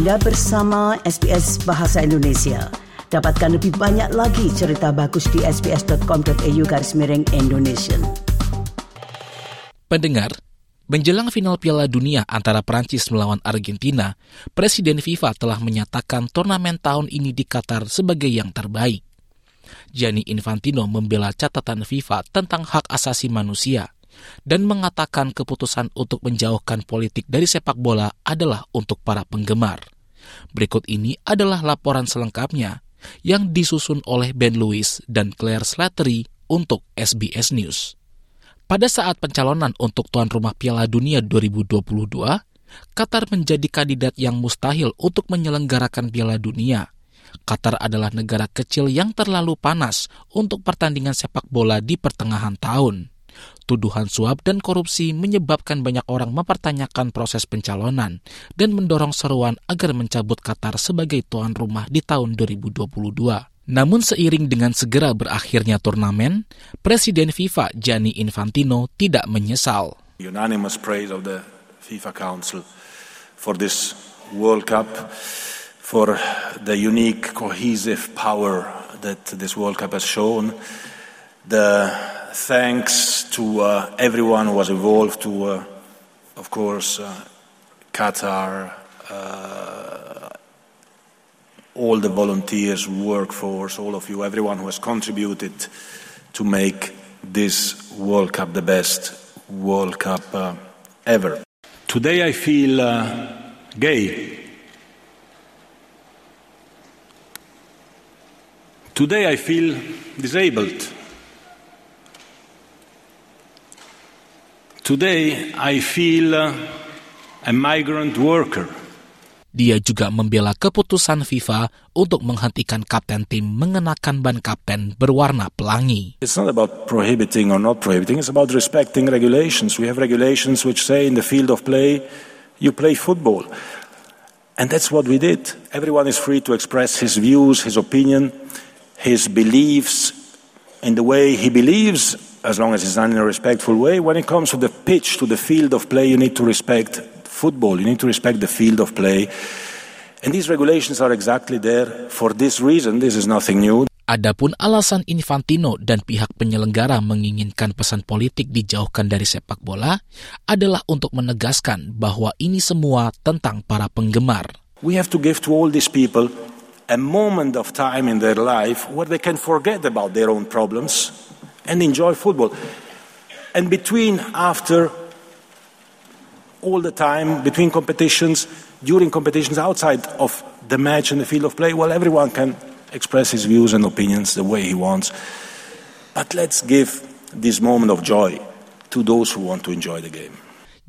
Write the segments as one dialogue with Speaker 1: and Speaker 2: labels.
Speaker 1: Anda bersama SBS Bahasa Indonesia. Dapatkan lebih banyak lagi cerita bagus di sbs.com.au garis miring Indonesia.
Speaker 2: Pendengar, menjelang final Piala Dunia antara Prancis melawan Argentina, Presiden FIFA telah menyatakan turnamen tahun ini di Qatar sebagai yang terbaik. Gianni Infantino membela catatan FIFA tentang hak asasi manusia – dan mengatakan keputusan untuk menjauhkan politik dari sepak bola adalah untuk para penggemar. Berikut ini adalah laporan selengkapnya yang disusun oleh Ben Lewis dan Claire Slattery untuk SBS News. Pada saat pencalonan untuk tuan rumah Piala Dunia 2022, Qatar menjadi kandidat yang mustahil untuk menyelenggarakan Piala Dunia. Qatar adalah negara kecil yang terlalu panas untuk pertandingan sepak bola di pertengahan tahun. Tuduhan suap dan korupsi menyebabkan banyak orang mempertanyakan proses pencalonan dan mendorong seruan agar mencabut Qatar sebagai tuan rumah di tahun 2022. Namun seiring dengan segera berakhirnya turnamen, Presiden FIFA Gianni Infantino tidak menyesal.
Speaker 3: Unanimous praise of the FIFA Council for this World Cup, for the unique cohesive power that this World Cup has shown, the thanks to uh, everyone who was involved, to, uh, of course, uh, Qatar, uh, all the volunteers, workforce, all of you, everyone who has contributed to make this World Cup the best World Cup uh, ever. Today I feel gay. Today I feel disabled. Today I feel a migrant worker.
Speaker 2: Dia juga membela keputusan FIFA untuk menghentikan kapten tim mengenakan ban kapten berwarna pelangi.
Speaker 3: It's not about prohibiting or not prohibiting, it's about respecting regulations. We have regulations which say in the field of play, you play football. And that's what we did. Everyone is free to express his views, his opinion, his beliefs in the way he believes as long as it's done in a respectful way. When it comes to the pitch, to the field of play, you need to respect football. You need to respect the field of play. And these regulations are exactly there for this reason. This is nothing new.
Speaker 2: Adapun alasan Infantino dan pihak penyelenggara menginginkan pesan politik dijauhkan dari sepak bola adalah untuk menegaskan bahwa ini semua tentang para penggemar.
Speaker 3: We have to give to all these people a moment of time in their life where they can forget about their own problems and enjoy football. And between, after, all the time, between competitions, during competitions, outside of the match and the field of play, well, everyone can express his views and opinions the way he wants. But let's give this moment of joy to those who want to enjoy the game.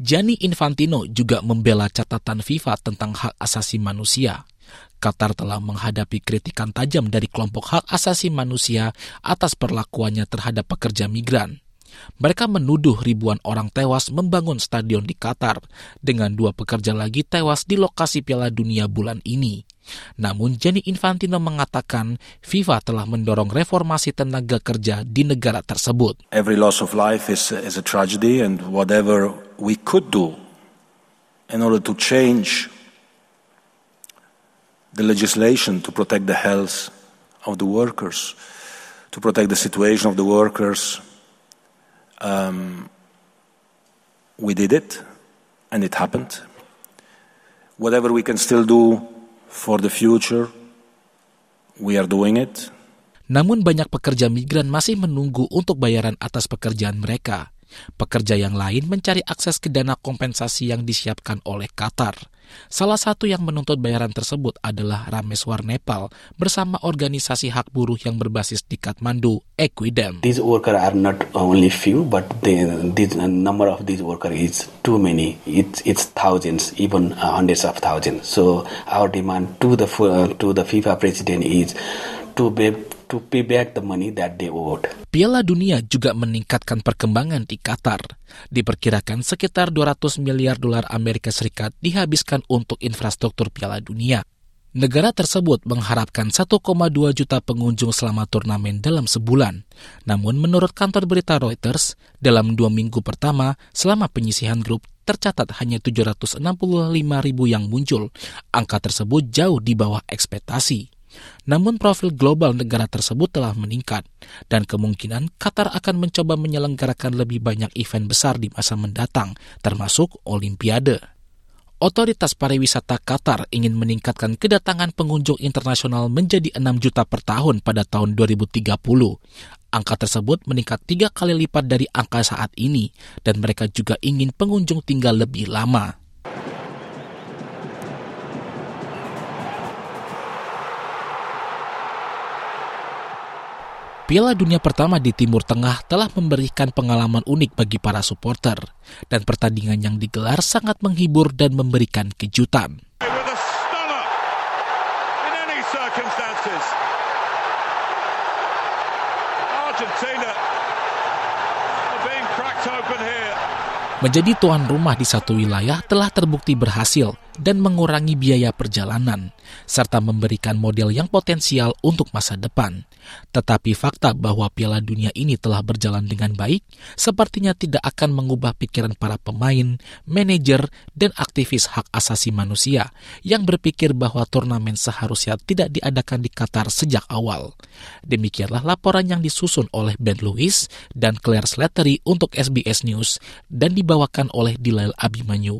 Speaker 2: Gianni Infantino juga membela catatan FIFA tentang hak asasi manusia Qatar telah menghadapi kritikan tajam dari kelompok hak asasi manusia atas perlakuannya terhadap pekerja migran. Mereka menuduh ribuan orang tewas membangun stadion di Qatar, dengan dua pekerja lagi tewas di lokasi Piala Dunia bulan ini. Namun Gianni Infantino mengatakan FIFA telah mendorong reformasi tenaga kerja di negara tersebut.
Speaker 3: Every loss of life is, is a tragedy and whatever we could do in order to change the legislation to protect the health of the workers, to protect the situation of the workers. Um, we did it, and it happened. Whatever we can still do for the future, we are doing it.
Speaker 2: Namun banyak pekerja migran masih menunggu untuk bayaran atas pekerjaan mereka. Pekerja yang lain mencari akses ke dana kompensasi yang disiapkan oleh Qatar. Salah satu yang menuntut bayaran tersebut adalah Rameswar Nepal bersama organisasi hak buruh yang berbasis di Kathmandu, Equidem.
Speaker 4: These workers are not only few, but the, the number of these workers is too many. It's, it's thousands, even hundreds of thousands. So our demand to the to the FIFA president is to be to pay back the money that they owed.
Speaker 2: Piala Dunia juga meningkatkan perkembangan di Qatar. Diperkirakan sekitar 200 miliar dolar Amerika Serikat dihabiskan untuk infrastruktur Piala Dunia. Negara tersebut mengharapkan 1,2 juta pengunjung selama turnamen dalam sebulan. Namun menurut kantor berita Reuters, dalam dua minggu pertama selama penyisihan grup tercatat hanya 765 ribu yang muncul. Angka tersebut jauh di bawah ekspektasi. Namun profil global negara tersebut telah meningkat dan kemungkinan Qatar akan mencoba menyelenggarakan lebih banyak event besar di masa mendatang, termasuk Olimpiade. Otoritas Pariwisata Qatar ingin meningkatkan kedatangan pengunjung internasional menjadi 6 juta per tahun pada tahun 2030. Angka tersebut meningkat tiga kali lipat dari angka saat ini, dan mereka juga ingin pengunjung tinggal lebih lama. Piala Dunia pertama di Timur Tengah telah memberikan pengalaman unik bagi para supporter, dan pertandingan yang digelar sangat menghibur dan memberikan kejutan. Menjadi tuan rumah di satu wilayah telah terbukti berhasil dan mengurangi biaya perjalanan, serta memberikan model yang potensial untuk masa depan. Tetapi fakta bahwa Piala Dunia ini telah berjalan dengan baik sepertinya tidak akan mengubah pikiran para pemain, manajer, dan aktivis hak asasi manusia yang berpikir bahwa turnamen seharusnya tidak diadakan di Qatar sejak awal. Demikianlah laporan yang disusun oleh Ben Lewis dan Claire Slattery untuk SBS News dan di dibawakan oleh Dilail Abimanyu